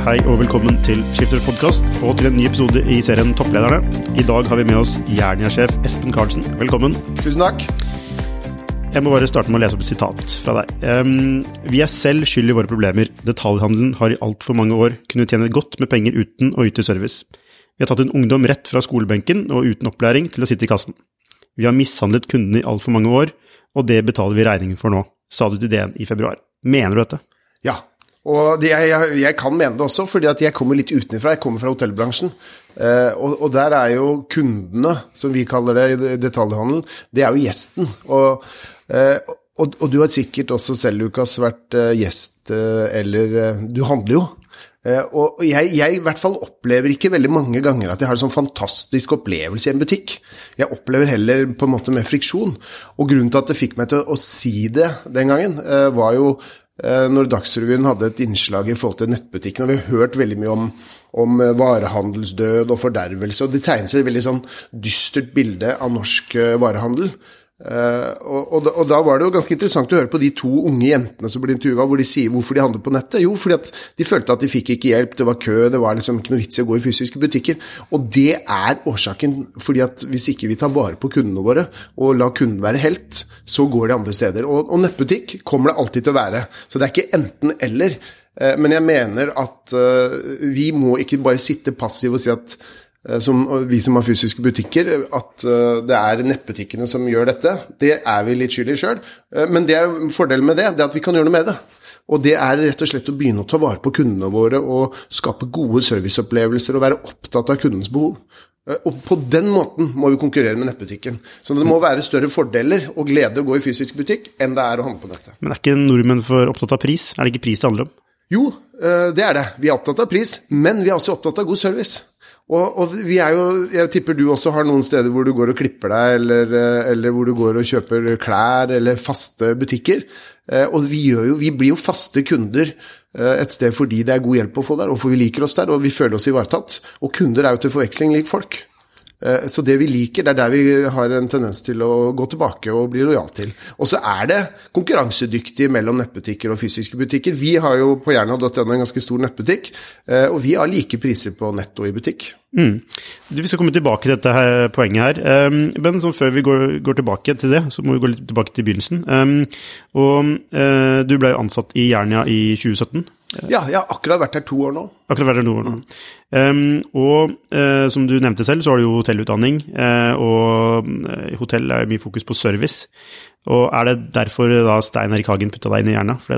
Hei og velkommen til Skifters podkast og til en ny episode i serien Topplederne. I dag har vi med oss Jernia-sjef Espen Karlsen. Velkommen. Tusen takk. Jeg må bare starte med å lese opp et sitat fra deg. Um, vi er selv skyld i våre problemer. Detaljhandelen har i altfor mange år kunnet tjene godt med penger uten å yte service. Vi har tatt en ungdom rett fra skolebenken og uten opplæring til å sitte i kassen. Vi har mishandlet kundene i altfor mange år, og det betaler vi regningen for nå, sa du til DN i februar. Mener du dette? Ja, og det, jeg, jeg, kan mene det også, fordi at jeg kommer litt utenfra. Jeg kommer fra hotellbransjen. Eh, og, og, der er jo kundene, som vi kaller det i detaljhandelen, det er jo gjesten. Og, eh, og, og, du har sikkert også selv, Lukas, vært eh, gjest, eh, eller eh, Du handler jo. Eh, og jeg, jeg, i hvert fall opplever ikke veldig mange ganger at jeg har en sånn fantastisk opplevelse i en butikk. Jeg opplever heller på en måte med friksjon. Og grunnen til at det fikk meg til å, si det den gangen, var jo når Dagsrevyen hadde et innslag i forhold til nettbutikken, og vi har hørt veldig mye om, om varehandelsdød og fordervelse, og det tegnes et veldig sånn dystert bilde av norsk varehandel. Uh, og, og, da, var det jo ganske interessant å høre på de to unge jentene som ble intervjua, hvor de sier hvorfor de handler på nettet. Jo, fordi at de følte at de fikk ikke hjelp, det var kø, det var liksom ikke noe vits i å gå i fysiske butikker. Og det er årsaken, fordi at hvis ikke vi tar vare på kundene våre og lar kunden være helt, så går de andre steder. Og, og nettbutikk kommer det alltid til å være. Så det er ikke enten-eller. Uh, men jeg mener at uh, vi må ikke bare sitte passive og si at som, vi som har fysiske butikker, at det er nettbutikkene som gjør dette. Det er vi litt skyld i sjøl. Men det er fordelen med det, det er at vi kan gjøre noe med det. Og det er rett og slett å begynne å ta vare på kundene våre og skape gode serviceopplevelser og være opptatt av kundens behov. Og på den måten må vi konkurrere med nettbutikken. Så det må være større fordeler og glede å gå i fysisk butikk enn det er å handle på nettet. Men er ikke nordmenn for opptatt av pris? Er det ikke pris det handler om? Jo, det er det. Vi er opptatt av pris, men vi er også opptatt av god service. Og, og, vi er jo, jeg tipper du også har noen steder hvor du går og klipper deg, eller, eller hvor du går og kjøper klær, eller faste butikker. Og vi, jo, vi, blir jo faste kunder et sted fordi det er god hjelp å få der, og for vi liker oss der, og vi føler oss ivaretatt. Og kunder er jo til forveksling lik folk. Så det vi liker, det er der vi har en tendens til å gå tilbake og bli lojal til. Og så er det konkurransedyktig mellom nettbutikker og fysiske butikker. Vi har jo på jernia.no en ganske stor nettbutikk, og vi har like priser på nett og i butikk. Mm. Vi skal komme tilbake til dette her, poenget her. Um, men sånn, før vi går, går, tilbake til det, så må vi gå litt tilbake til begynnelsen. Um, og uh, Du ble jo ansatt i Jernia i 2017. Ja, jeg har akkurat vært her to år nå. Akkurat vært her to år nå. Mm. Um, og uh, som du nevnte selv, så har du jo hotellutdanning, uh, og hotell er mye fokus på service. Og er det derfor da Stein Erik Hagen putta deg inn i hjernen? For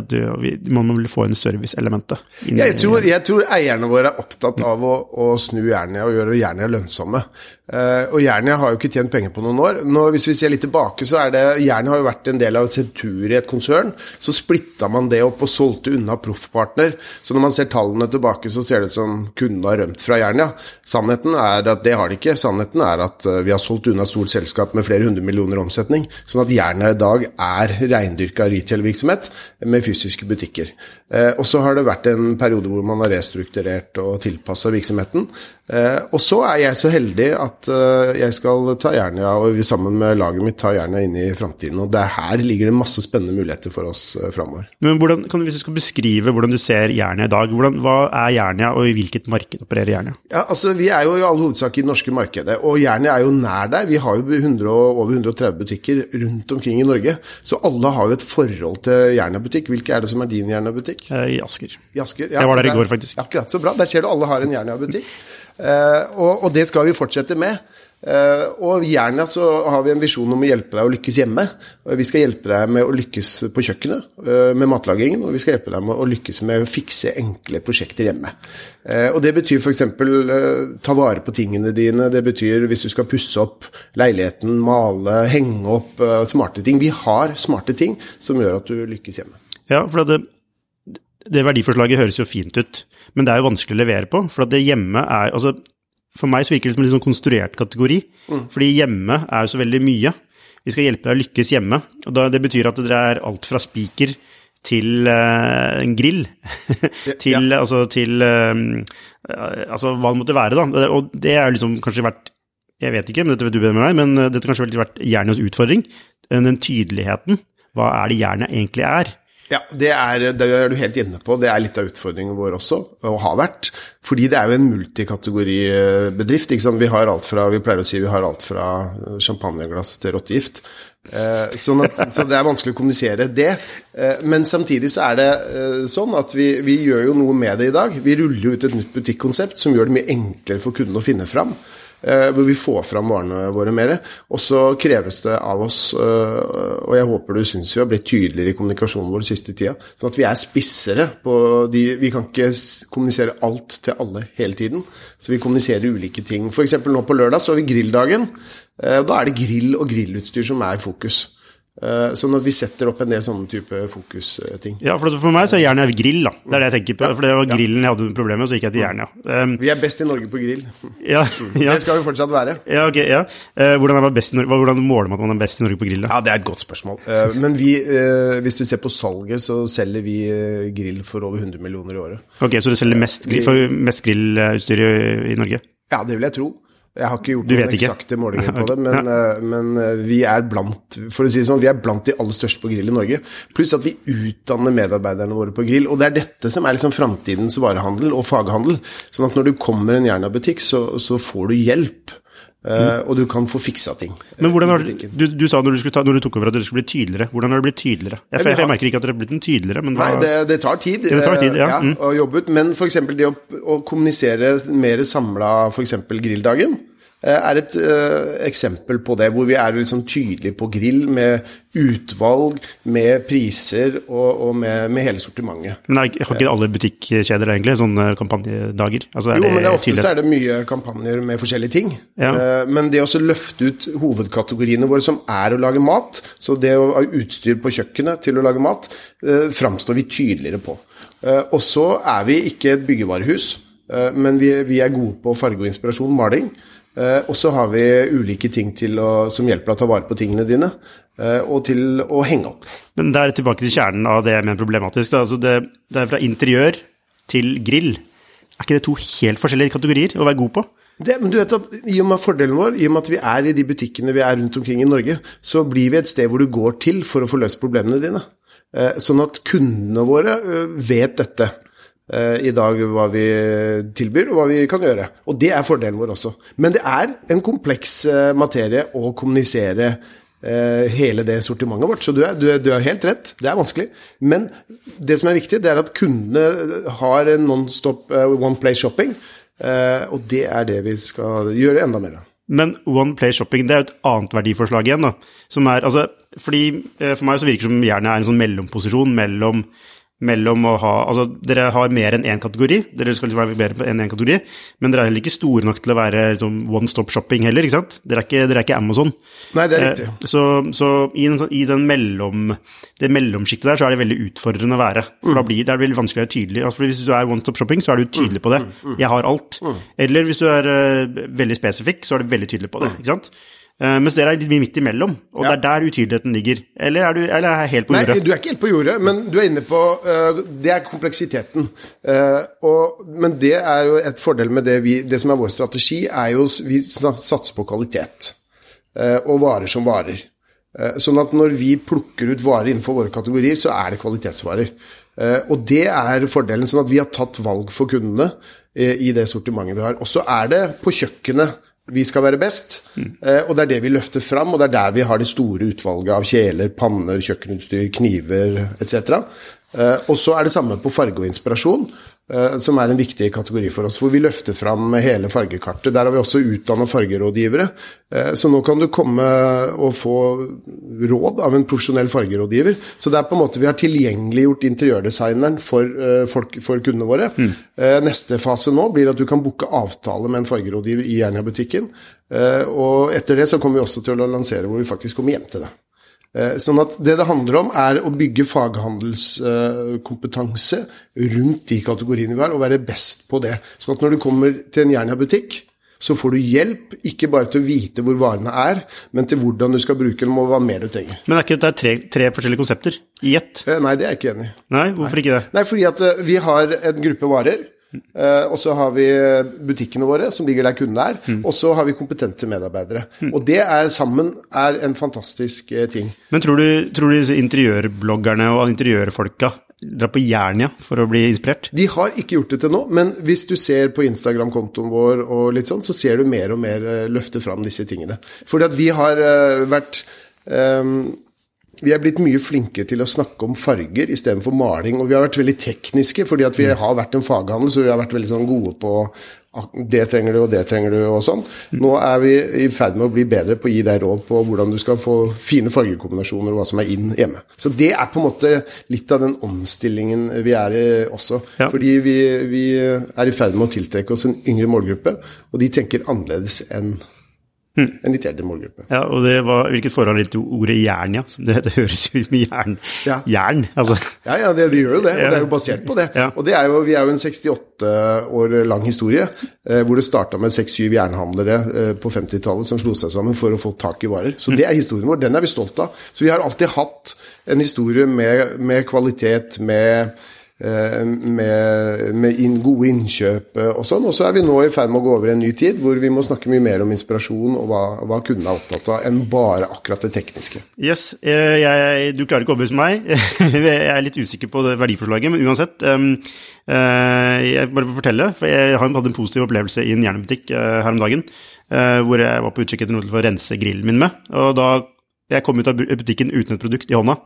man må vel få inn serviceelementet? Ja, jeg, tror, jeg tror eierne våre er opptatt av å, å snu Jernia og gjøre Jernia lønnsomme. Uh, og Jernia har jo ikke tjent penger på noen år. Nå, hvis vi ser litt tilbake, så er det Jernia har jo vært en del av et sentur i et konsern. Så splitta man det opp og solgte unna Proffpartner. Så når man ser tallene tilbake, så ser det ut som kundene har rømt fra Jernia. Sannheten er at det har de ikke. Sannheten er at uh, vi har solgt unna stort selskap med flere hundre millioner omsetning. Sånn at Jernia i dag er reindyrka retail-virksomhet med fysiske butikker. Eh, og så har det vært en periode hvor man har restrukturert og tilpassa virksomheten. Eh, og så er jeg så heldig at eh, jeg skal ta Jernia, og vi sammen med laget mitt tar Jernia inn i framtiden. Og det her ligger det masse spennende muligheter for oss eh, framover. Men hvordan, kan du, hvis du skal beskrive hvordan du ser Jernia i dag, hvordan, hva er Jernia Jernia, og i hvilket marked opererer Jernia? Ja, altså Vi er jo i all hovedsak i det norske markedet, og Jernia er jo nær der. Vi har jo 100, over 130 butikker rundt omkring i Norge, så alle har jo et forhold til Jernia-butikk. Hvilke er det som er din Jernia-butikk? Eh, I Asker. I Asker? Ja, jeg var der i går, faktisk. Akkurat, så bra. Der ser du alle har en Jernia-butikk. Uh, og, og, det skal vi fortsette med. Uh, og i Jernia så har vi en visjon om å hjelpe deg å lykkes hjemme. Vi skal hjelpe deg med å lykkes på kjøkkenet med matlagingen, og vi skal hjelpe deg med å lykkes med å fikse enkle prosjekter hjemme. og Det betyr f.eks. Ta vare på tingene dine, det betyr hvis du skal pusse opp leiligheten, male, henge opp smarte ting. Vi har smarte ting som gjør at du lykkes hjemme. Ja, for det, det verdiforslaget høres jo fint ut, men det er jo vanskelig å levere på. For at det hjemme er altså for meg så virker det som en litt sånn konstruert kategori. Mm. Fordi hjemme er jo så veldig mye. Vi skal hjelpe deg å lykkes hjemme. og da, Det betyr at det er alt fra spiker til uh, en grill. til, ja. altså, til uh, altså hva det måtte være, da. Og det er liksom kanskje vært Jeg vet ikke, men dette vet du bedre med meg, men dette har kanskje vært Jernias utfordring. Den tydeligheten. Hva er det jernet egentlig er? Ja, det er, det er, du helt inne på. Det er litt av utfordringen vår også, og har vært. Fordi det er jo en multikategoribedrift. ikke sant? Vi vi pleier å si vi har alt fra champagneglass til rottegift. Eh, sånn at, så det er vanskelig å kommunisere det. Eh, men samtidig så er det eh, sånn at vi, vi, gjør jo noe med det i dag. Vi ruller jo ut et nytt butikkonsept som gjør det mye enklere for kunden å finne fram. Eh, hvor vi får fram varene våre mer. Og så kreves det av oss, eh, og jeg håper du syns vi har blitt tydeligere i kommunikasjonen vår den siste tida, sånn at vi er spissere på de Vi kan ikke kommunisere alt til alle hele tiden, så vi kommuniserer ulike ting. F.eks. nå på lørdag så har vi grilldagen. Eh, da er det grill og grillutstyr som er i fokus. Uh, sånn at vi setter opp en del sånne type fokusting. Ja, for, for meg så er Jernia grill, da. Det er det jeg tenker på. For det var grillen jeg hadde problemer med, så gikk jeg til Jernia. Um, vi er best i Norge på grill. Ja, ja. Det skal vi fortsatt være. Ja, ok, ja. Uh, hvordan, best i Norge, hvordan måler man at man er best i Norge på grill? Da? Ja, Det er et godt spørsmål. Men vi, hvis du ser på salget, så selger vi grill for over 100 millioner i året. Ok, Så du selger mest, grill, mest grillutstyr i, i Norge? Ja, det vil jeg tro. Jeg har ikke gjort noen eksakte målinger på det, men, eh, men, eh, vi er blant for å si det sånn, vi er blant de aller største på grill i Norge. Pluss at vi utdanner medarbeiderne våre på grill. Og det er dette som er liksom framtidens varehandel og faghandel. Sånn at når du kommer i en Jernia-butikk, så, så, får du hjelp. Uh, og du kan få fiksa ting. Men hvordan har du, du, du sa når du, ta, når du, tok over at dere skulle bli tydeligere. Hvordan har det blitt tydeligere? Jeg, jeg, jeg, merker ikke at dere har blitt en tydeligere. Men Nei, det, det, tar tid, det tar tid ja. ja mm. å jobbe ut. Men f.eks. det å, å kommunisere mer samla f.eks. grilldagen. Eh, er et uh, eksempel på det, hvor vi er liksom tydelige på grill med utvalg, med priser og, og med, med, hele sortimentet. Men Har ikke alle butikkjeder egentlig sånne kampanjedager? Altså, jo, men ofte så er det mye kampanjer med forskjellige ting. Ja. Uh, men det å løfte ut hovedkategoriene våre, som er å lage mat, så det å ha utstyr på kjøkkenet til å lage mat, framstår vi tydeligere på. Og så er vi ikke et byggevarehus, men vi, vi er gode på farge og inspirasjon, maling. Uh, og så har vi ulike ting å, som hjelper deg å ta vare på tingene dine, uh, og til å henge opp. Men det er tilbake til kjernen av det jeg mener problematisk. Altså det, det, er fra interiør til grill. Er ikke det to helt forskjellige kategorier å være god på? Det, men du vet at I og med fordelen vår, i og med at vi er i de butikkene vi er rundt omkring i Norge, så blir vi et sted hvor du går til for å få løst problemene dine. Uh, sånn at kundene våre vet dette. Eh, i dag hva vi tilbyr, og hva vi kan gjøre. Og det er fordelen vår også. Men det er en kompleks eh, materie å kommunisere eh, hele det sortimentet vårt. Så du er, du, er, du er, helt rett, det er vanskelig. Men det som er viktig, det er at kundene har en non-stop one play shopping. Og det er det vi skal gjøre enda mer av. Men One Play Shopping det er jo et annet verdiforslag igjen. da, som er, altså, fordi For meg så virker det som jernet er en sånn mellomposisjon mellom mellom å ha Altså, dere har mer enn én kategori, dere skal liksom være bedre enn én kategori, men dere er heller ikke store nok til å være liksom, one stop shopping heller, ikke sant? Dere er ikke, dere er ikke Amazon. Nei, det er riktig. Eh, så, så i, den, i den mellom, det mellomsjiktet der, så er det veldig utfordrende å være. For mm. da blir det veldig vanskelig å være tydelig. Altså, hvis du er one stop shopping, så er du tydelig på det. Mm. Mm. Jeg har alt. Mm. Eller hvis du er uh, veldig spesifikk, så er du veldig tydelig på det, mm. ikke sant? Uh, mens dere er litt midt imellom, og ja. det er der utydeligheten ligger. Eller er du eller er helt på jordet? Nei, du er ikke helt på jordet, men du er inne på uh, Det er kompleksiteten. Uh, og, men det er jo et fordel med det vi Det som er vår strategi, er jo vi satser på kvalitet. og varer som varer. Eh, Sånn at når vi plukker ut varer innenfor våre kategorier, så er det kvalitetsvarer. Eh, Og det er fordelen, sånn at vi har tatt valg for kundene eh, i det sortimentet vi har. Og så er det på kjøkkenet vi skal være best, eh, og det er det vi løfter fram, og det er der vi har det store utvalget av kjeler, panner, kjøkkenutstyr, kniver etc. Eh, Og så er det samme på farge og inspirasjon, som er en viktig kategori for oss, hvor vi løfter fram hele fargekartet. Der har vi også utdanna fargerådgivere, eh, så nå kan du komme og få råd av en profesjonell fargerådgiver. Så det er på en måte vi har tilgjengeliggjort interiørdesigneren for, eh, folk, for kundene våre. Mm. Neste fase nå blir at du kan booke avtale med en fargerådgiver i Jernia-butikken. Eh, Og etter det så kommer vi også til å lansere hvor vi faktisk kommer hjem til det. Eh, Sånn at Det det handler om, er å bygge faghandelskompetanse rundt de kategoriene vi har, og være best på det. Sånn at når du kommer til en Jernia-butikk, så får du hjelp, ikke bare til å vite hvor varene er, men til hvordan du skal bruke dem og hva mer du trenger. Men er ikke dette tre, tre forskjellige konsepter i ett? Eh, Nei, det er jeg ikke enig i. Nei, hvorfor ikke det? Nei, fordi at eh, vi har en gruppe varer. Eh, og så har vi butikkene våre, som ligger der kundene er. Og så har vi kompetente medarbeidere. Og det er sammen er en fantastisk uh, ting. Men tror du, tror du disse interiørbloggerne og interiørfolka drar på Jernia for å bli inspirert? De har ikke gjort det til nå, men hvis du ser på Instagram-kontoen vår, og litt sånn, så ser du mer og mer uh, løfte fram disse tingene. Fordi at vi har eh, vært ehm, vi er blitt mye flinke til å snakke om farger istedenfor maling. Og vi har vært veldig tekniske, fordi at vi har vært en faghandel, så vi har vært veldig sånn gode på ah, det trenger du, og det trenger du, og sånn. Nå er vi i ferd med å bli bedre på å gi deg råd på hvordan du skal få fine fargekombinasjoner, og hva som er inn hjemme. Så det er på en måte litt av den omstillingen vi er i også. Ja. Fordi vi, vi er i ferd med å tiltrekke oss en yngre målgruppe, og de tenker annerledes enn en litt eldre målgruppe. Ja, og det var, Hvilket forhold litt til ordet Jernia? som Det, det høres ut som jern. Ja. Jern, altså. Ja, ja, det, det, gjør jo det, og det er jo basert på det. Ja. Og det er jo, vi er jo en 68 år lang historie, eh, hvor det starta med 6-7 jernhandlere eh, på 50-tallet som slo seg sammen for å få tak i varer. Så det er historien vår, den er vi stolt av. Så vi har alltid hatt en historie med, med kvalitet, med med, med inn, gode innkjøp eh, og sånn. Og så er vi nå i ferd med å gå over i en ny tid hvor vi må snakke mye mer om inspirasjon og hva, hva kundene er opptatt av, enn bare akkurat det tekniske. Yes, eh, jeg, du klarer ikke å overbevise meg. jeg er litt usikker på verdiforslaget, men uansett. Eh, jeg bare får fortelle, for jeg har hatt en positiv opplevelse i en jernebutikk eh, her om dagen, eh, hvor jeg var på utkikk etter noe til å rense grillen min med. og da jeg kom ut av butikken uten et produkt i hånda,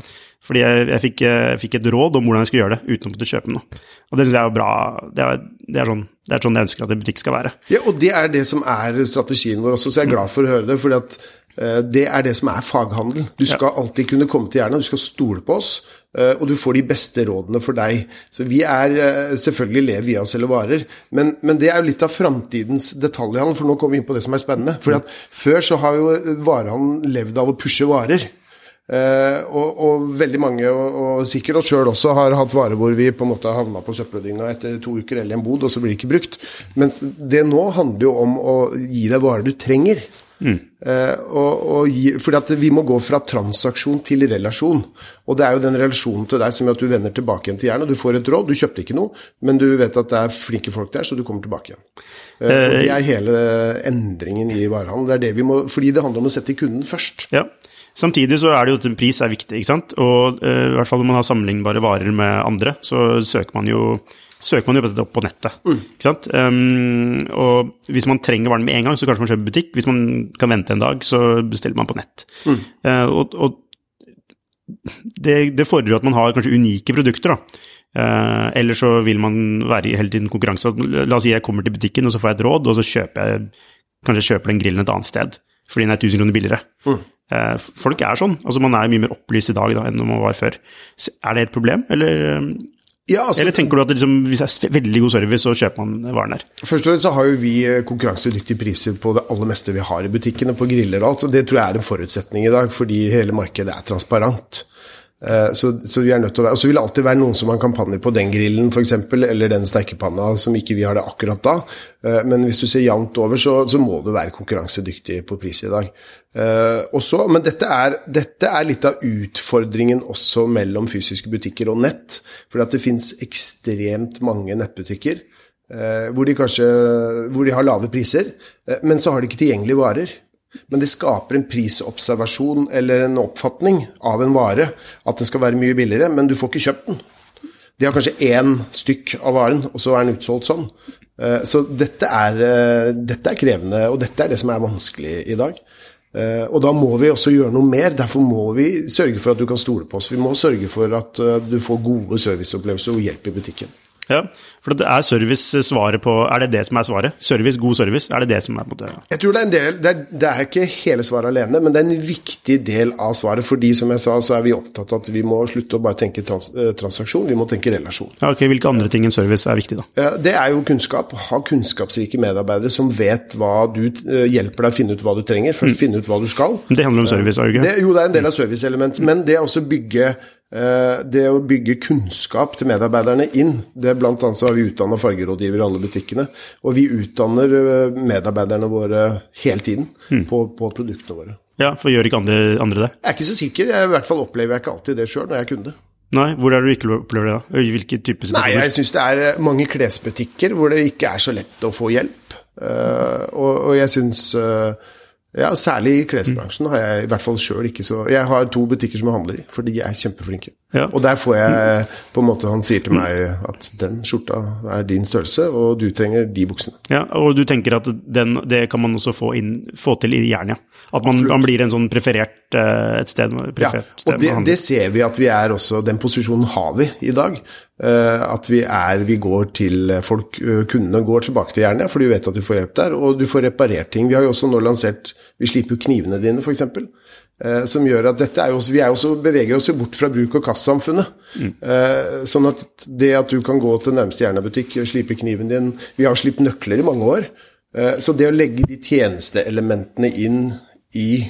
fordi jeg, jeg, fikk, jeg fikk et råd om hvordan jeg skulle gjøre det, uten å måtte kjøpe noe. Og det syns jeg er bra. Det er, det, er sånn, det er sånn jeg ønsker at en butikk skal være. Ja, og det er det som er strategien vår også, så jeg er glad for å høre det. fordi at det er det som er faghandel. Du skal alltid kunne komme til Jernia, du skal stole på oss, eh, og du får de beste rådene for deg. Så vi er eh, Selvfølgelig lever vi av å selge varer, men, men det er jo litt av framtidens detaljhandel, for nå kommer vi inn på det som er spennende. Fordi at før så har jo varehandelen levd av å pushe varer. Uh, og, og veldig mange, og, og sikkert oss sjøl også, har hatt varer hvor vi på en måte har havna på søppeldynga etter to uker eller en bod, og så blir det ikke brukt. Men det nå handler jo om å gi deg varer du trenger. Eh, og, og gi, fordi at vi må gå fra transaksjon til relasjon. Og det er jo den relasjonen til deg som gjør at du vender tilbake igjen til jernet. Du får et råd, du kjøpte ikke noe, men du vet at det er flinke folk der, så du kommer tilbake igjen. Eh, og det er hele endringen i varehandel. Det er det vi må, fordi det handler om å sette kunden først. Ja. Samtidig så er det jo at pris er viktig, ikke sant. Og eh, i hvert fall når man har sammenlignbare varer med andre, så søker man jo søker man jo dette opp på nettet. ikke sant? Um, og hvis man trenger varen med en gang, så kanskje man kjøper butikk. Hvis man kan vente en dag, så bestiller man på nett. Eh, og og det, det fordrer jo at man har kanskje unike produkter, da. Uh, eller så vil man være i hele tiden konkurranse. La oss si jeg kommer til butikken, og så får jeg et råd, og så kjøper jeg kanskje jeg kjøper den grillen et annet sted fordi den er 1000 kroner billigere. Eh, folk er sånn. altså Man er mye mer opplyst i dag da, enn man var før. Så Er det et problem, eller, Ja, altså, eller tenker du at liksom, hvis det er veldig god service, så kjøper man varen der? Først og fremst så har jo vi eh, konkurransedyktige priser på det aller meste vi har i butikkene, på griller og alt. så Det tror jeg er en forutsetning i dag, fordi hele markedet er transparent. Eh, Så, så vi er nødt til å være, og så vil det alltid være noen som har kampanjer på den grillen eksempel, eller den steikepanna som ikke vi har det akkurat da. Eh, Men hvis du ser jevnt over, så, så må du være konkurransedyktig på pris i dag. Eh, og så- men dette er, dette er litt av utfordringen også mellom fysiske butikker og nett. For det fins ekstremt mange nettbutikker hvor de kanskje hvor de har lave priser, men så har de ikke tilgjengelige varer. Men det skaper en prisobservasjon eller en oppfatning av en vare. At den skal være mye billigere, men du får ikke kjøpt den. De har kanskje én stykk av varen, og så er den utsolgt sånn. Eh, så dette er, eh, dette er krevende, og dette er det som er vanskelig i dag. Eh, og da må vi også gjøre noe mer. Derfor må vi sørge for at du kan stole på oss. Vi må sørge for at du får gode serviceopplevelser og hjelp i butikken. Ja, for det er service svaret på Er det det som er svaret? Service, god service? Er det det som er på det? Jeg tror det er en del det er, det er, ikke hele svaret alene, men det er en viktig del av svaret. Fordi som jeg sa, så er vi opptatt av at vi må slutte å bare tenke trans, eh, transaksjon, vi må tenke relasjon. Ja, ok, Hvilke andre ting enn service er viktig, da? Det er jo kunnskap. Ha kunnskapsrike medarbeidere som vet hva du eh, hjelper deg å finne ut hva du trenger. Først mm. finne ut hva du skal. Det handler om service, er det ikke? jo, det er en del av serviceelementet. Men det er også bygge det å bygge kunnskap til medarbeiderne inn det er Blant annet så har vi utdanna fargerådgivere i alle butikkene. Og vi utdanner eh, medarbeiderne våre hele tiden mm. på, på, produktene våre. Ja, For gjør ikke andre, andre, det? Jeg er ikke så sikker. Jeg, I hvert fall opplever jeg ikke alltid det sjøl når jeg er kunde. Nei, Hvor er det du ikke opplever det? da? Hvilke typer? Nei, Jeg syns det er eh, mange klesbutikker hvor det ikke er så lett å få hjelp. Uh, og, og, jeg syns uh, ja, særlig i klesbransjen har jeg i hvert fall sjøl ikke så Jeg har to butikker som jeg handler i, for de er kjempeflinke. Ja. Og der får jeg på en måte Han sier til meg at den skjorta er din størrelse, og du trenger de buksene. Ja, og du tenker at den, det kan man også få, inn, få til i jernet? At man, man, blir en sånn preferert eh, et sted? Preferert ja, og det, det, ser vi at vi er også Den posisjonen har vi i dag. Eh, at vi er Vi går til folk eh, Kundene går tilbake til Jernia, for de vet at de får hjelp der, og du får reparert ting. Vi har jo også nå lansert Vi slipper jo knivene dine, f.eks. Eh, som gjør at dette er jo, Vi er også, beveger oss jo bort fra bruk- og kastsamfunnet. Mm. Eh, sånn at det at du kan gå til nærmeste Jernia-butikk og slipe kniven din Vi har slipt nøkler i mange år. Eh, så det å legge de tjenesteelementene inn i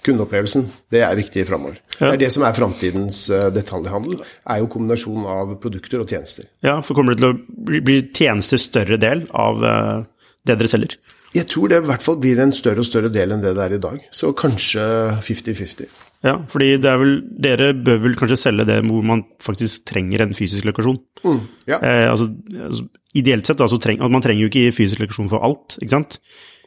kundeopplevelsen, det er viktig framover. Ja. Det er det som er framtidens detaljhandel, er jo kombinasjonen av produkter og tjenester. Ja, for kommer det til å bli tjenester større del av det dere selger? Jeg tror det i hvert fall blir en større og større del enn det det er i dag. Så kanskje 50-50. Ja, fordi det er vel, dere bør vel kanskje selge det hvor man faktisk trenger en fysisk lokasjon. Mm, ja. eh, altså, altså, ideelt sett, altså, treng, man trenger jo ikke fysisk lokasjon for alt, ikke sant?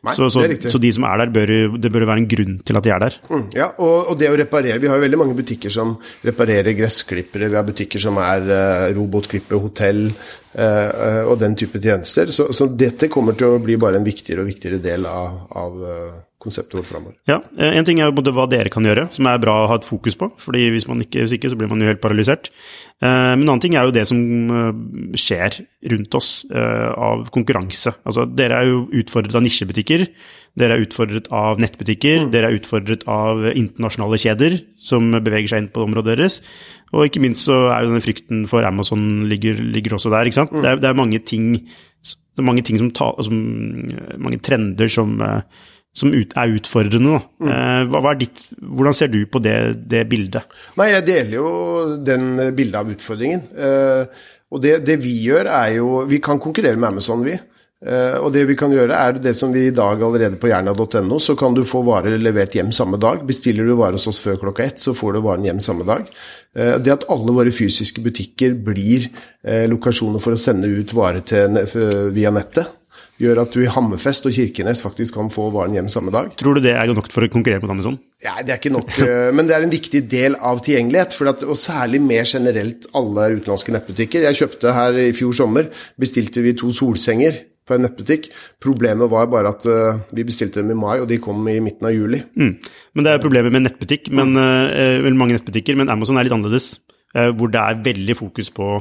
Nei, så, så, så, de som er der, bør, det bør være en grunn til at de er der. Mm, ja, og, og, det å reparere Vi har jo veldig mange butikker som reparerer gressklippere. Vi har butikker som er uh, robotklippere, hotell uh, og den type tjenester. Så, så, dette kommer til å bli bare en viktigere og viktigere del av, av uh, konseptet vårt framover. Ja, En ting er jo hva dere kan gjøre, som er bra å ha et fokus på. fordi hvis, man ikke, hvis ikke, så blir man jo helt paralysert. Men en annen ting er jo det som skjer rundt oss av konkurranse. Altså, Dere er jo utfordret av nisjebutikker. Dere er utfordret av nettbutikker. Mm. Dere er utfordret av internasjonale kjeder som beveger seg inn på området deres. Og ikke minst så er jo den frykten for Amazon ligger, ligger også der. ikke sant? Mm. Det, er, det, er, mange ting, det er mange ting som ta, altså, mange trender som som ut, er utfordrende. Mm. Eh, hva, hva ditt, hvordan ser du på det, det, bildet? Nei, Jeg deler jo den bildet av utfordringen. Eh, og det, det, vi gjør, er jo Vi kan konkurrere med Amazon, vi. Eh, og det vi kan gjøre, er det som vi i dag allerede på jerna.no, så kan du få varer levert hjem samme dag. Bestiller du varer hos oss før klokka ett, så får du varen hjem samme dag. Det at alle våre fysiske butikker blir lokasjoner for å sende ut varer til, via nettet, gjør at du i Hammerfest og Kirkenes faktisk kan få varen hjem samme dag. Tror du det er nok for å konkurrere mot Amazon? Ja, det er ikke nok, eh, men det er en viktig del av tilgjengelighet. At, og særlig mer generelt alle utenlandske nettbutikker. Jeg kjøpte her i fjor sommer, bestilte vi to solsenger på en nettbutikk. Problemet var bare at uh, vi bestilte dem i mai, og de kom i midten av juli. Mm. Men det er problemet med nettbutikk, men, uh, mange nettbutikker, men Amazon er litt annerledes. Uh, hvor det er veldig fokus på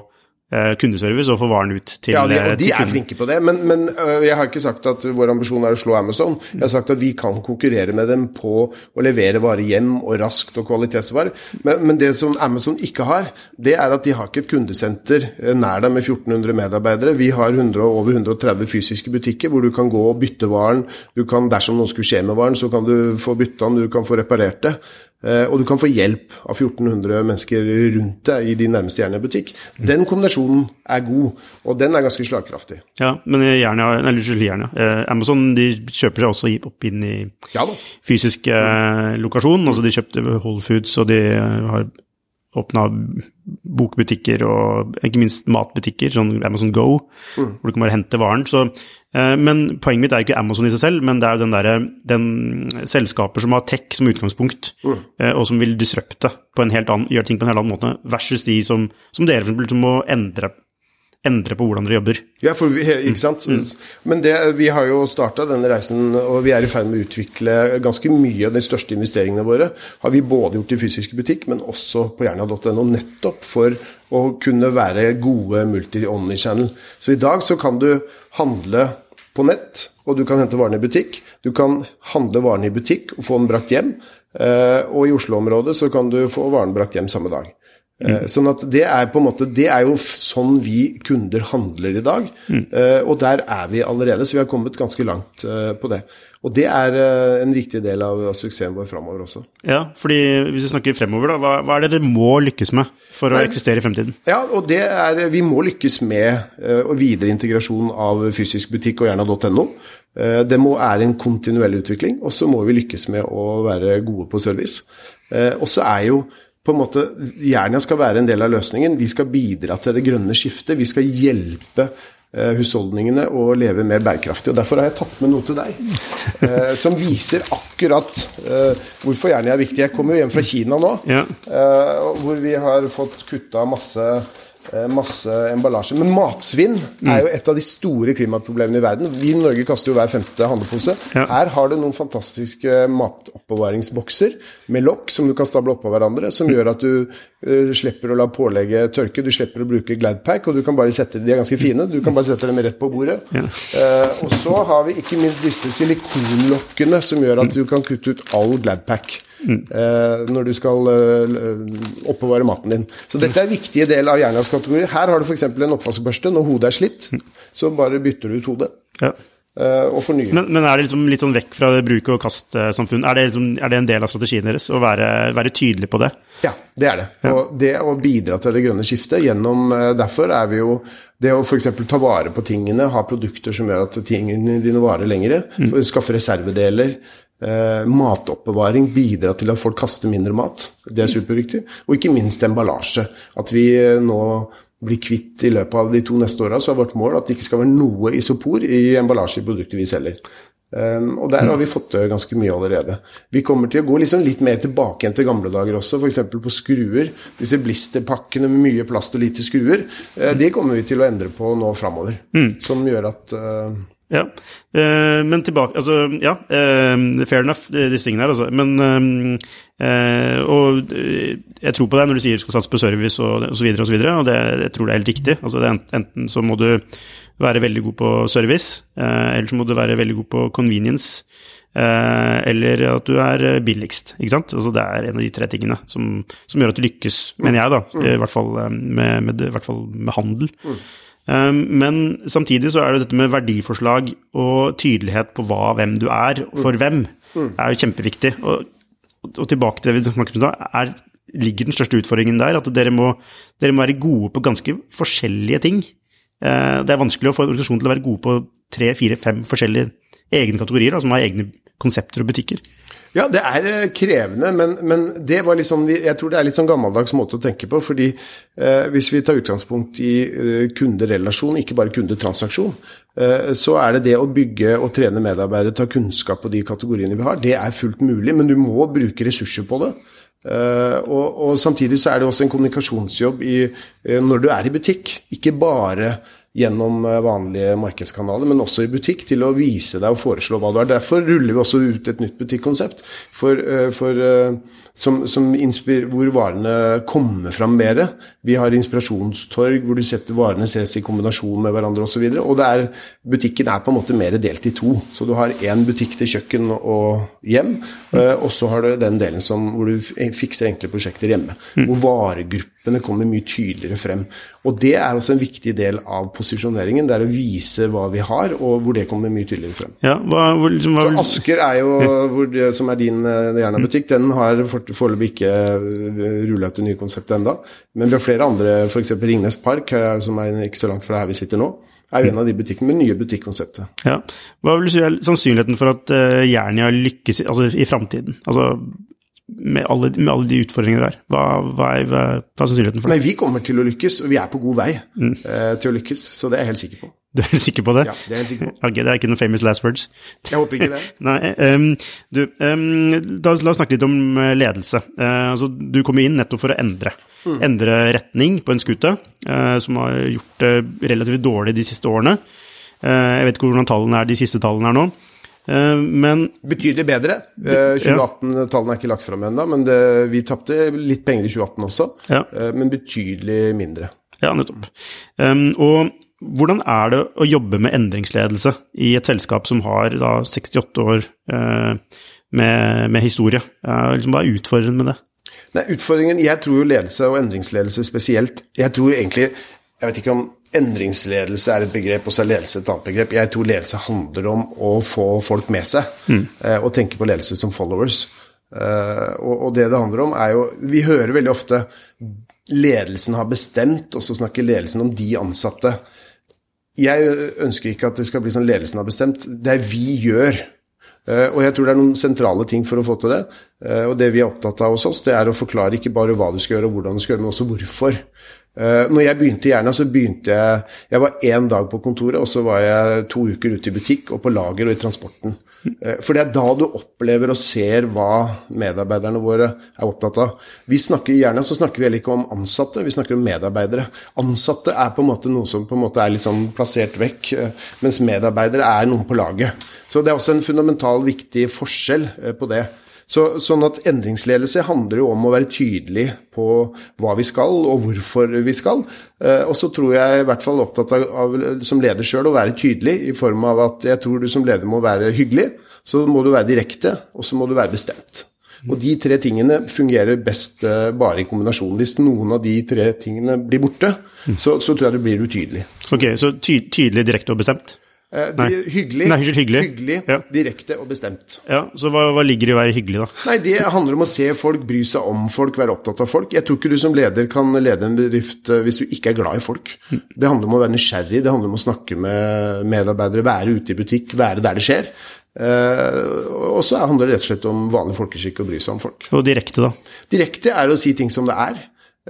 kundeservice og få varen ut til kunden. Ja, de, og eh, de er flinke på det, men, men uh, jeg har ikke sagt at vår ambisjon er å slå Amazon. Jeg har sagt at vi kan konkurrere med dem på å levere varer hjem og raskt og kvalitetsvarer. Men, men, det som Amazon ikke har, det er at de har ikke et kundesenter nær deg med 1400 medarbeidere. Vi har 100, over 130 fysiske butikker hvor du kan gå og bytte varen. Du kan, dersom noe skulle skje med varen, så kan du få bytta den, du kan få reparert det. Eh, og du kan få hjelp av 1400 mennesker rundt deg i din nærmeste Jernia-butikk. Den kombinasjonen er god, og den er ganske slagkraftig. Ja, men Jernia, eller Jernia, eh, Amazon de kjøper seg også opp inn i ja, fysisk eh, lokasjon. Altså de kjøpte Whole Foods, og de har åpna bokbutikker og ikke minst matbutikker, sånn Amazon Go, Mm. hvor du kan bare hente varen. Så, eh, men poenget mitt er jo ikke Amazon i seg selv, men det er jo den derre den selskaper som har tech som utgangspunkt, Mm. eh, og som vil disrupte på en helt annen, gjøre ting på en helt annen måte, versus de som, som dere som må endre, endre på hvordan dere jobber. Ja, for vi, ikke sant? Men det, vi har jo starta denne reisen, og vi er i ferd med å utvikle ganske mye av de største investeringene våre. Har vi både gjort i fysisk butikk, men også på jernia.no, nettopp for å kunne være gode multi-only-channel. Så i dag så kan du handle på nett, og du kan hente varene i butikk. Du kan handle varene i butikk og få den brakt hjem. Eh, og i Oslo-området så kan du få varen brakt hjem samme dag. Eh, Sånn at det er på en måte Det er jo sånn vi kunder handler i dag. Mm. og der er vi allerede, så vi har kommet ganske langt eh, på det. Og det er en viktig del av, suksessen vår framover også. Ja, fordi hvis vi snakker fremover, da, hva, hva er det dere må lykkes med for å Nei. eksistere i fremtiden? Ja, og det er Vi må lykkes med uh, videre integrasjon av fysisk butikk og jerna.no. Uh, det må er en kontinuerlig utvikling, og så må vi lykkes med å være gode på service. Og så er jo på en måte Jernia skal være en del av løsningen. Vi skal bidra til det grønne skiftet. Vi skal hjelpe eh, husholdningene å leve mer bærekraftig. og Derfor har jeg tatt med noe til deg eh, som viser akkurat eh, hvorfor Jernia er viktig. Jeg kommer jo hjem fra Kina nå. Ja. Eh, hvor vi har fått kutta masse, masse emballasje. Men matsvinn er jo et av de store klimaproblemene i verden. Vi i Norge kaster jo hver femte handlepose. Ja. Her har du noen fantastiske matoppbevaringsbokser med lokk som du kan stable oppå hverandre, som gjør at du uh, slipper å la pålegget tørke, du slipper å bruke Gladpack, og du kan bare sette de er ganske fine, du kan bare sette dem rett på bordet. Eh, og så har vi ikke minst disse silikonlokkene som gjør at du kan kutte ut all Gladpack. Eh, når du skal eh, oppbevare maten din. Så dette er en viktig del av hjernas kategori. Her har du f.eks. en oppvaskbørste. Når hodet er slitt, så bare bytter du ut hodet Ja. eh, og fornyer. Men, men er det liksom litt sånn vekk fra bruk- og kast-samfunn? Er, det liksom, er det en del av strategien deres å være, være tydelig på det? Ja, det er det. Og det å bidra til det grønne skiftet gjennom Derfor er vi jo Det å f.eks. ta vare på tingene, ha produkter som gjør at tingene dine varer lengre, mm. skaffe reservedeler, eh, matoppbevaring, bidra til at folk kaster mindre mat. Det er superviktig. Og ikke minst emballasje. At vi eh, nå blir kvitt i løpet av de to neste åra, så er vårt mål at det ikke skal være noe isopor i emballasje i produktet vi selger. Um, og der har vi fått til ganske mye allerede. Vi kommer til å gå liksom litt mer tilbake igjen til gamle dager også, f.eks. på skruer. Disse blisterpakkene med mye plast og lite skruer, uh, det kommer vi til å endre på nå framover. Som gjør at eh, Ja. Eh, men tilbake Altså, ja. Eh, fair enough, disse tingene her, altså. Men eh, Og jeg tror på deg når du sier du skal satse på service og, osv., og så videre, og det, jeg tror det er helt riktig. Altså, det enten så må du være veldig god på service, eh, eller så må du være veldig god på convenience. Eh, eller at du er billigst. ikke sant? Altså Det er en av de tre tingene som, som gjør at du lykkes, mener jeg, da, i hvert fall med, med, hvert fall med handel. Um, men samtidig så er det dette med verdiforslag og tydelighet på hva, hvem du er, for hvem, er jo kjempeviktig. Og, og tilbake til det vi snakket om da, er, ligger den største utfordringen der, at dere må, dere må være gode på ganske forskjellige ting. Eh, det er vanskelig å få en organisasjon til å være gode på tre, fire, fem forskjellige egne kategorier, da, som har egne konsepter og butikker. Ja, det er eh, krevende, men, men det var liksom, jeg tror det er litt sånn gammeldags måte å tenke på. fordi eh, hvis vi tar utgangspunkt i eh, kunderelasjon, ikke bare kundetransaksjon, eh, så er det det å bygge og trene medarbeidere ta kunnskap på de kategoriene vi har. Det er fullt mulig, men du må bruke ressurser på det. Eh, og, og samtidig så er det også en kommunikasjonsjobb i, eh, når du er i butikk. Ikke bare gjennom eh, vanlige markedskanaler, men også i butikk, til å vise deg og foreslå hva du er. Derfor ruller vi også ut et nytt butikkonsept for, eh, for, eh, som, som hvor varene kommer fram bedre. Vi har inspirasjonstorg hvor du setter varene ses i kombinasjon med hverandre osv. Og, så og er, butikken er på en måte mer delt i to. Så du har én butikk til kjøkken og hjem, og så har du den delen som, hvor du fikser enkle prosjekter hjemme. Hvor varegruppene kommer mye tydeligere frem. Og det er også en viktig del av posisjoneringen. Det er å vise hva vi har, og hvor det kommer mye tydeligere frem. Ja, hva, hvor, liksom, hva, Så Asker er jo, hvor som er din eh, Jerna-butikk, den har for- foreløpig ikke rulla ut det nye konseptet enda. Men vi har flere andre, f.eks. Ringnes Park, eh, som er ikke så langt fra her vi sitter nå, er jo en av de butikkene med nye butikkonseptet. Ja. Hva vil du si er sannsynligheten for at uh, Jernia lykkes i, altså, i framtiden? Altså, med alle, med alle de utfordringene der? Hva, hva, er, hva, er sannsynligheten for det? Nei, vi kommer til å lykkes, og vi er på god vei Mm. uh, til å lykkes, så det er jeg helt sikker på. Du er helt sikker på det? Ja, det er jeg helt sikker på. Ok, det er ikke noen famous last words. Jeg håper ikke det. Nei, um, du, um, da, la oss snakke litt om eh, ledelse. Uh, altså, du kom inn nettopp for å endre. Mm. Endre retning på en skute, uh, som har gjort det relativt dårlig de siste årene. Jeg vet ikke hvordan tallene er, de siste tallene er nå. Eh, men Betydelig bedre. Eh, 2018-tallene er ikke lagt fram ennå, men det, vi tapte litt penger i 2018 også, Ja. eh, men betydelig mindre. Ja, nettopp. Og hvordan er det å jobbe med endringsledelse i et selskap som har da 68 år med, med historie? Liksom, hva er utfordrende med det? Nei, utfordringen Jeg tror jo ledelse og endringsledelse spesielt Jeg tror egentlig Jeg vet ikke om endringsledelse er et begrep, og så er ledelse et annet begrep. Jeg tror ledelse handler om å få folk med seg, mm. og tenke på ledelse som followers. Eh, og, det det handler om, er jo Vi hører veldig ofte ledelsen har bestemt, og så snakker ledelsen om de ansatte. Jeg ønsker ikke at det skal bli sånn ledelsen har bestemt. Det er vi gjør. Eh, og jeg tror det er noen sentrale ting for å få til det. Eh, og det vi er opptatt av hos oss, det er å forklare ikke bare hva du skal gjøre og hvordan du skal gjøre, men også hvorfor. Eh, når jeg begynte i Jernia, så begynte jeg Jeg var én dag på kontoret, og så var jeg to uker ute i butikk og på lager og i transporten. Uh, For det er da du opplever og ser hva medarbeiderne våre er opptatt av. Vi snakker i Jernia så snakker vi heller ikke om ansatte, vi snakker om medarbeidere. Ansatte er på en måte noe som på en måte er litt sånn plassert vekk, uh, mens medarbeidere er noen på laget. Så det er også en fundamental viktig forskjell på det. Så, sånn at endringsledelse handler jo om å være tydelig på hva vi skal, og hvorfor vi skal. Eh, og så tror jeg i hvert fall opptatt av, av som leder sjøl å være tydelig, i form av at jeg tror du som leder må være hyggelig, så må du være direkte, og så må du være bestemt. Og de tre tingene fungerer best eh, bare i kombinasjon. Hvis noen av de tre tingene blir borte, så, så tror jeg det blir utydelig. Ok, Så ty tydelig, direkte og bestemt? Eh, Nei. hyggelig, Nei, hyggelig. hyggelig Ja. direkte og bestemt. Ja, Så hva, hva ligger i å være hyggelig, da? Nei, Det handler om å se folk, bry seg om folk, være opptatt av folk. Jeg tror ikke du som leder kan lede en bedrift eh, hvis du ikke er glad i folk. Det handler om å være nysgjerrig, det handler om å snakke med medarbeidere, være ute i butikk, være der det skjer. Uh, og så handler det rett og slett om vanlig folkeskikk og bry seg om folk. Og direkte, da? Direkte er å si ting som det er.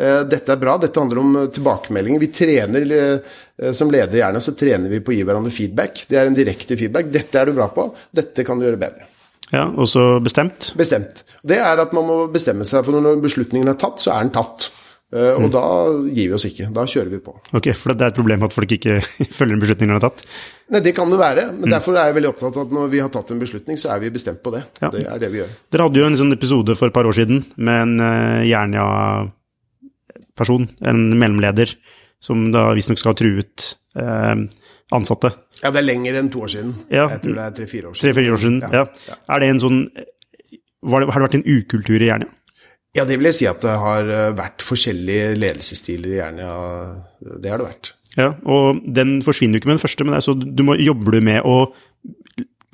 Eh, Dette er bra, dette handler om eh, tilbakemeldinger. Vi trener eh, som leder gjerne, så trener vi på å gi hverandre feedback. Det er en direkte feedback. Dette er du bra på, dette kan du gjøre bedre. Ja, Og så bestemt? Bestemt. Det er at man må bestemme seg, for når beslutningen er tatt, så er den tatt. Og Og da gir vi oss ikke. Da kjører vi på. Ok, For det er et problem at folk ikke følger en beslutning de har tatt? Nei, Det kan det være, men derfor er jeg veldig opptatt av at når vi har tatt en beslutning, så er vi bestemt på det. Ja. Det er det vi gjør. Dere hadde jo en sånn episode for et par år siden med en uh, Jernia-person, en mellomleder, som da visstnok skal ha truet eh, ansatte. Ja, det er lenger enn to år siden. Ja. Jeg tror det er tre-fire år siden. Tre-fire år siden. Ja. Ja. Er det en sånn var det, Har det vært en ukultur i Jernia? Ja, det vil jeg si at det har eh, vært forskjellige ledelsesstiler i Jernia. Det har det vært. Ja, og den forsvinner jo ikke med den første, men det er så du må, jobber du med å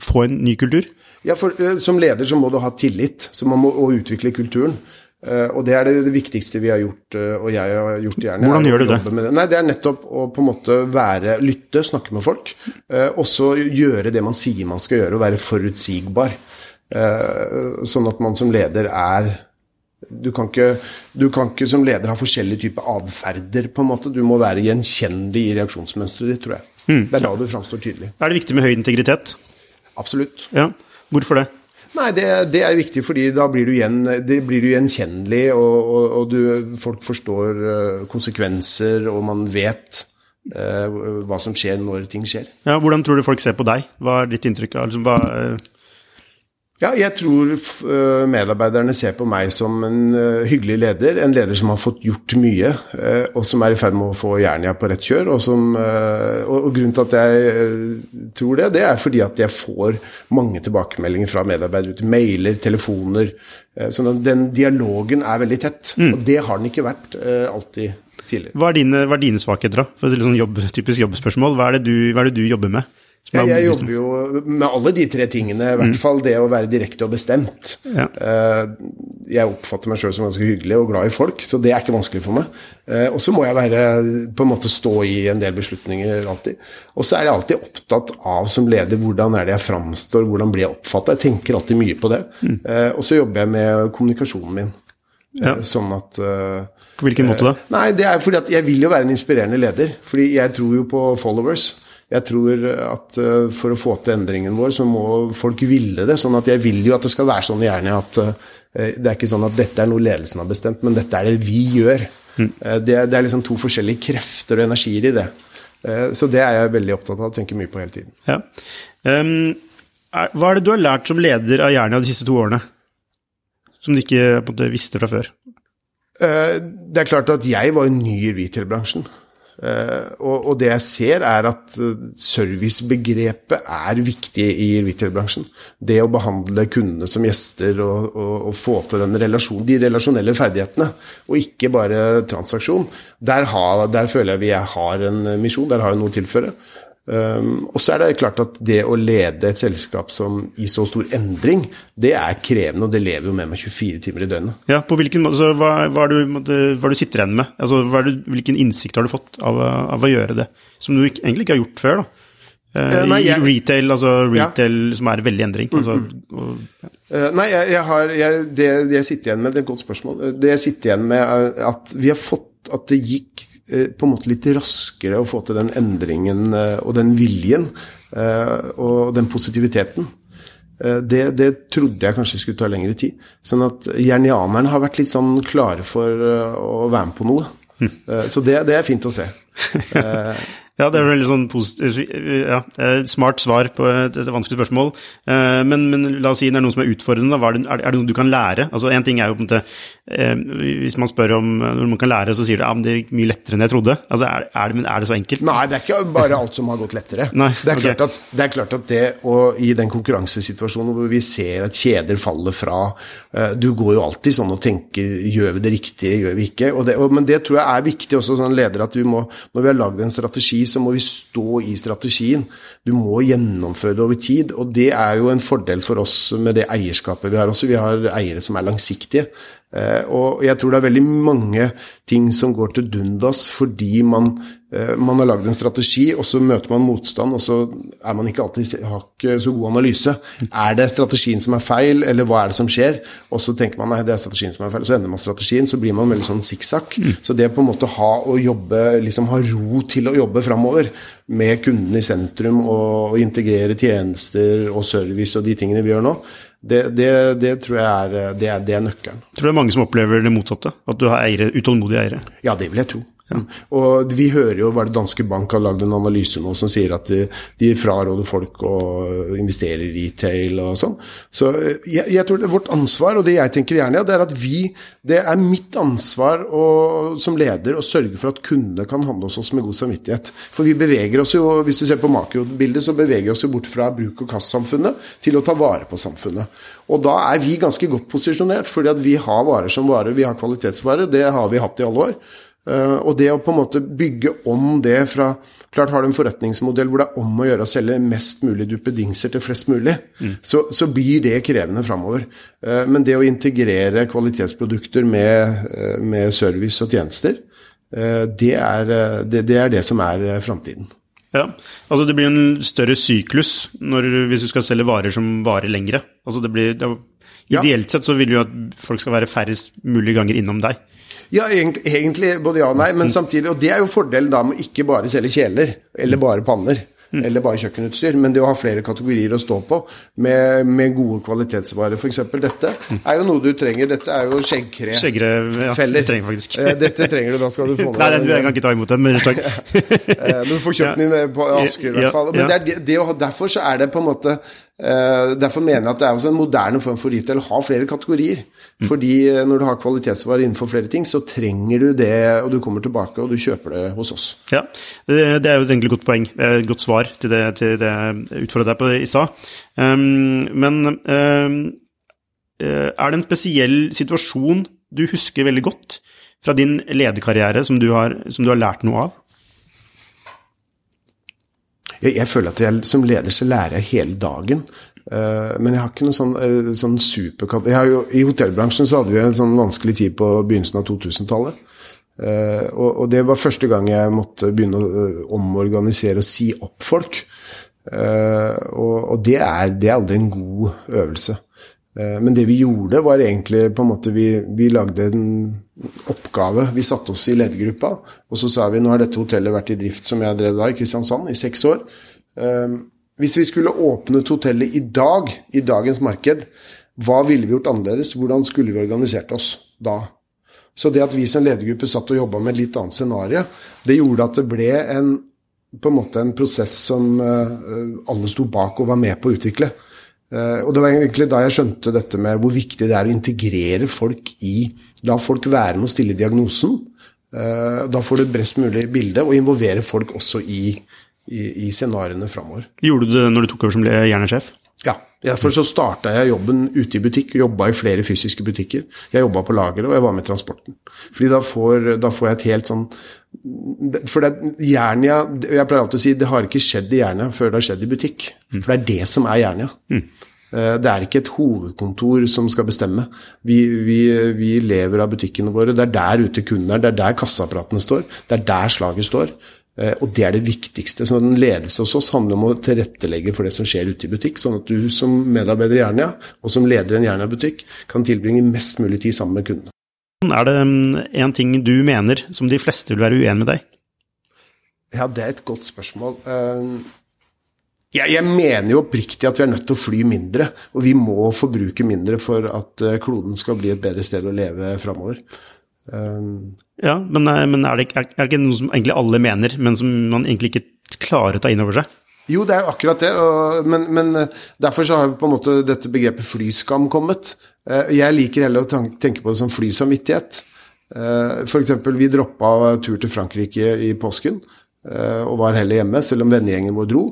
få en ny kultur? Ja, for eh, Som leder så må du ha tillit, så man må og utvikle kulturen. Eh, og det er det, det viktigste vi har gjort, eh, og jeg har gjort gjerne. Hvordan gjør du det? det? Nei, Det er nettopp å på en måte være, lytte, snakke med folk. også Og så gjøre det man sier man skal gjøre, og være forutsigbar. Eh, Sånn at man som leder er du kan, ikke, du kan ikke som leder ha forskjellige typer atferder, på en måte. Du må være gjenkjennelig i reaksjonsmønsteret ditt, tror jeg. Mm. Det er da du framstår tydelig. Er det viktig med høy integritet? Absolutt. Ja. Hvorfor det? Nei, det, det er viktig, fordi da blir du, gjen, blir du gjenkjennelig, og, og, og du, folk forstår eh, konsekvenser, og man vet eh, hva som skjer når ting skjer. Ja, hvordan tror du folk ser på deg? Hva er ditt inntrykk? Altså, hva, eh, Ja, jeg tror eh, medarbeiderne ser på meg som en eh, hyggelig leder, en leder som har fått gjort mye, eh, og som er i ferd med å få Jernia på rett kjør. Og, som, og, grunnen til at jeg tror det, det er fordi at jeg får mange tilbakemeldinger fra medarbeidere. Mailer, telefoner. så Sånn at den dialogen er veldig tett. Og det har den ikke vært alltid tidligere. hva, er dine, hva er dine svakheter, da? For et sånn jobb, typisk jobbspørsmål. Hva er, det du, hva er det du jobber med? Ja, jeg jobber jo med alle de tre tingene, i hvert fall det å være direkte og bestemt. Ja. Eh, Jeg oppfatter meg sjøl som ganske hyggelig og glad i folk, så det er ikke vanskelig for meg. Eh, Og så må jeg være, på en måte stå i en del beslutninger alltid. Og så er jeg alltid opptatt av som leder hvordan er det jeg framstår, hvordan blir jeg oppfatta. Jeg tenker alltid mye på det. Mm. Og så jobber jeg med kommunikasjonen min. Eh, Ja. Sånn at eh, På hvilken måte da? Nei, det er fordi at jeg vil jo være en inspirerende leder. Fordi jeg tror jo på followers. Jeg tror at eh, for å få til endringen vår, så må folk ville det. Sånn at jeg vil jo at det skal være sånn i Jernia at eh, det er ikke sånn at dette er noe ledelsen har bestemt, men dette er det vi gjør. Eh, Det, det er liksom to forskjellige krefter og energier i det. Så det er jeg veldig opptatt av og tenker mye på hele tiden. Ja. Um, er, hva er det du har lært som leder av Jernia de siste to årene? Som du ikke måte, visste fra før? Det er klart at jeg var jo ny i retail-bransjen. Eh, Og, det jeg ser, er at eh, servicebegrepet er viktig i retail-bransjen. Det å behandle kundene som gjester og, og, og få til relasjon, de relasjonelle ferdighetene, og ikke bare transaksjon. Der, har, der føler jeg vi har en misjon, der har vi noe å tilføre. Um, og så er det klart at det å lede et selskap som i så stor endring, det er krevende, og det lever jo med meg 24 timer i døgnet. Ja, på hvilken måte, så hva, hva, du, hva du sitter igjen med? Altså, er du, hvilken innsikt har du fått av, av å gjøre det, som du egentlig ikke har gjort før? da? Eh, Eh, nei, jeg- I retail, altså Ja. som er veldig endring. Altså, og, ja. uh, nei, jeg, jeg har, jeg, det jeg sitter igjen med, det er et godt spørsmål. Eh, Det jeg sitter igjen med, er at vi har fått at det gikk eh, på en måte litt raskere å få til den endringen eh, og den viljen eh, og den positiviteten. Eh, Det, det trodde jeg kanskje skulle ta lengre tid. Sånn at jernianerne har vært litt sånn klare for eh, å være med på noe. Eh, Så det, det er fint å se. Eh, Ja, det er veldig sånn positivt, ja, eh, smart svar på et, et vanskelig spørsmål. Eh, Men, men la oss si det er noe som er utfordrende. Er det, er det- er noe du kan lære? Altså En ting er jo på en måte eh, Hvis man spør om eh, når man kan lære, så sier du ja, men det gikk mye lettere enn jeg trodde. Altså Er, er, det, er det så enkelt? Nei, det er ikke bare alt som har gått lettere. Nei, det, er klart at, det er klart at det å i den konkurransesituasjonen hvor vi ser at kjeder faller fra eh, Du går jo alltid sånn og tenker gjør vi det riktige, gjør vi ikke? Og det, og, men det tror jeg er viktig også som leder, at vi må, når vi har lagd en strategi, så må vi stå i strategien. Du må gjennomføre det over tid, og det er jo en fordel for oss med det eierskapet vi har også. Vi har eiere som er langsiktige. Eh, og jeg tror det er veldig mange ting som går til dundas fordi man, eh, man har lagd en strategi, og så møter man motstand, og så er man ikke alltid har ikke så god analyse. Er det strategien som er feil, eller hva er det som skjer? Og så tenker man nei, det er strategien som er feil, så endrer man strategien, så blir man veldig sånn sikksakk. Så det på en måte ha å jobbe, liksom ha ro til å jobbe framover med kunden i sentrum og, og integrere tjenester og service og de tingene vi gjør nå, det, det, det tror jeg er, det er, det nøkkelen. Tror du det er mange som opplever det motsatte. At du har eiere, utålmodige eiere. Ja, det vil jeg tro. Og vi hører jo hva det Danske Bank har lagd en analyse nå som sier at de, de fraråder folk å investere i retail og sånn. Så eh, jeg, jeg tror det er vårt ansvar, og det jeg tenker gjerne, det er at vi Det er mitt ansvar å, som leder å sørge for at kundene kan handle hos oss med god samvittighet. For vi beveger oss jo, hvis du ser på makrobildet, så beveger vi oss jo bort fra bruk- og kast-samfunnet til å ta vare på samfunnet. Og da er vi ganske godt posisjonert, fordi at vi har varer som varer, vi har kvalitetsvarer. Det har vi hatt i alle år. Uh, og det å på en måte bygge om det fra Klart har du en forretningsmodell hvor det er om å gjøre å selge mest mulig duppedingser til flest mulig, så, så blir det krevende framover. Uh, men det å integrere kvalitetsprodukter med, uh, med service og tjenester, det er, det, det er det som er framtiden. Ja, altså Det blir en større syklus når, hvis du skal selge varer som varer lengre. Altså det blir. Ideelt sett så vil du jo at folk skal være færrest mulig ganger innom deg. Ja, egentlig, både ja og nei, men samtidig Og det er jo fordelen da med ikke bare selge kjeler, eller bare panner, eller bare kjøkkenutstyr, men det å ha flere kategorier å stå på med, med gode kvalitetsvarer. F.eks. dette er jo noe du trenger. Dette er jo skjeggkrefeller. Skjeggere ja, Feller. det trenger faktisk. Eh, Dette trenger du, da skal du få med Nei, jeg kan ikke ta imot den, men takk. Eh, Men du får kjøpt den inn på Asker, i hvert fall. Men det er det, det, derfor så er det på en måte eh, Derfor mener jeg at det er også en moderne form for retail å ha flere kategorier. Mm. Fordi eh, når du har kvalitetsvarer innenfor flere ting, så trenger du det, og du kommer tilbake og du kjøper det hos oss. Ja, det, er jo et egentlig godt poeng, eh, et godt svar til det, til det jeg utfordret deg på i stad. Um, men um, eh, er det en spesiell situasjon du husker veldig godt fra din lederkarriere som du har, som du har lært noe av? Jeg, jeg, føler at jeg, som leder så lærer jeg hele dagen. Uh, men jeg har ikke noe sånn, uh, sånn superkatt... I hotellbransjen så hadde vi en sånn vanskelig tid på begynnelsen av 2000-tallet. Uh, og, og, det var første gang jeg måtte begynne å omorganisere og si opp folk. og, og det, er, det, er, aldri en god øvelse. men det vi gjorde, var egentlig på en måte Vi, vi lagde en oppgave. Vi satte oss i ledergruppa, og så sa vi nå har dette hotellet vært i drift som jeg drev da, i Kristiansand, i seks år. Hvis vi skulle åpnet hotellet i dag, i dagens marked, hva ville vi gjort annerledes? Hvordan skulle vi organisert oss da? Så det at vi som ledergruppe satt og jobba med et litt annet scenario, det gjorde at det ble en, på en måte en prosess som eh, alle sto bak og var med på å utvikle. Eh, og det var egentlig da jeg skjønte dette med hvor viktig det er å integrere folk i La folk være med å stille diagnosen. Eh, da får du et best mulig bilde, og involvere folk også i, i, i scenarioene framover. Gjorde du det når du tok over som hjernasjef? Ja. Derfor så starta jeg jobben ute i butikk, jobba i flere fysiske butikker. Jeg jobba på lageret, og jeg var med i transporten. Fordi da får, da får, jeg et helt sånn For det Jernia Jeg pleier alltid å si det har ikke skjedd i Jernia før det har skjedd i butikk. Mm. For det er det som er Jernia. Mm. Eh, det er ikke et hovedkontor som skal bestemme. Vi, vi, vi, lever av butikkene våre. Det er der ute kunden er, det er der kassaapparatene står. Det er der slaget står. Eh, og det er det viktigste. Så en ledelse hos oss handler om å tilrettelegge for det som skjer ute i butikk, sånn at du som medarbeider i Jernia, og som leder en Jernia-butikk, kan tilbringe mest mulig tid sammen med kundene. Er det mm, en ting du mener som de fleste vil være uenig med deg? Ja, det er et godt spørsmål. Uh, jeg, jeg, mener jo oppriktig at vi er nødt til å fly mindre, og vi må forbruke mindre for at eh, kloden skal bli et bedre sted å leve framover. Ja, men, eh, men er, det, er, det, ikke noe som egentlig alle mener, men som man egentlig ikke klarer å ta inn over seg? Jo, det er akkurat det, og, men, men, eh, derfor så har på en måte dette begrepet flyskam kommet. Jeg liker heller å tenke på det som flysamvittighet. Eksempel, vi droppa tur til Frankrike i påsken og var heller hjemme, selv om vennegjengen vår dro.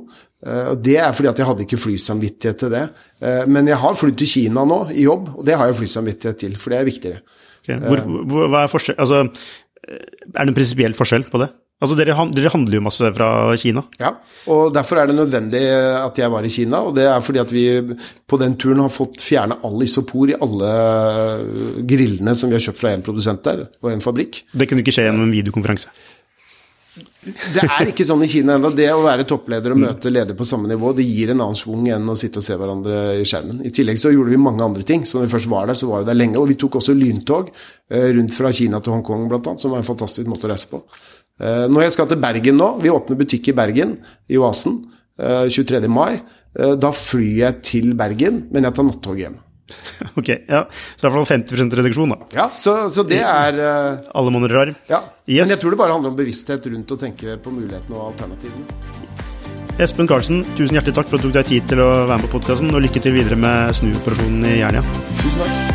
Eh, og Det er fordi at jeg hadde ikke flysamvittighet til det. Eh, men jeg har flydd til Kina nå i jobb, og det har jeg flysamvittighet til, for det er viktigere. Okay. Hvor, hvor, hva er, forskjell, altså, er det en prinsipiell forskjell på det? Altså, dere, dere, handler jo masse fra Kina? Ja, og derfor er det nødvendig at jeg var i Kina. Og det er fordi at vi på den turen har fått fjerne all isopor i alle grillene som vi har kjøpt fra én produsent der, og en fabrikk. Det kunne ikke skje gjennom en videokonferanse? Det er ikke sånn i Kina ennå. Det å være toppleder og møte leder på samme nivå, det gir en annen svung enn å sitte og se hverandre i skjermen. I tillegg så gjorde vi mange andre ting. Så når vi først var der, så var vi der lenge. Og vi tok også lyntog eh, rundt fra Kina til Hongkong, blant annet, som var en fantastisk måte å reise på. Eh, når jeg skal til Bergen nå, vi åpner butikk i Bergen, i Oasen, 23. Eh, mai. Da flyr jeg til Bergen, men jeg tar nattog hjem. Ok, ja. Så i hvert fall 50% reduksjon, da. Ja, så, så det er uh, Alle rar. Ja. Yes. Men jeg tror det bare handler om bevissthet rundt å tenke på mulighetene og alternativene. Espen Karlsen, tusen hjertelig takk for at du tok deg tid til å være med på podkasten, og lykke til videre med snuoperasjonen i Jernia. Tusen takk.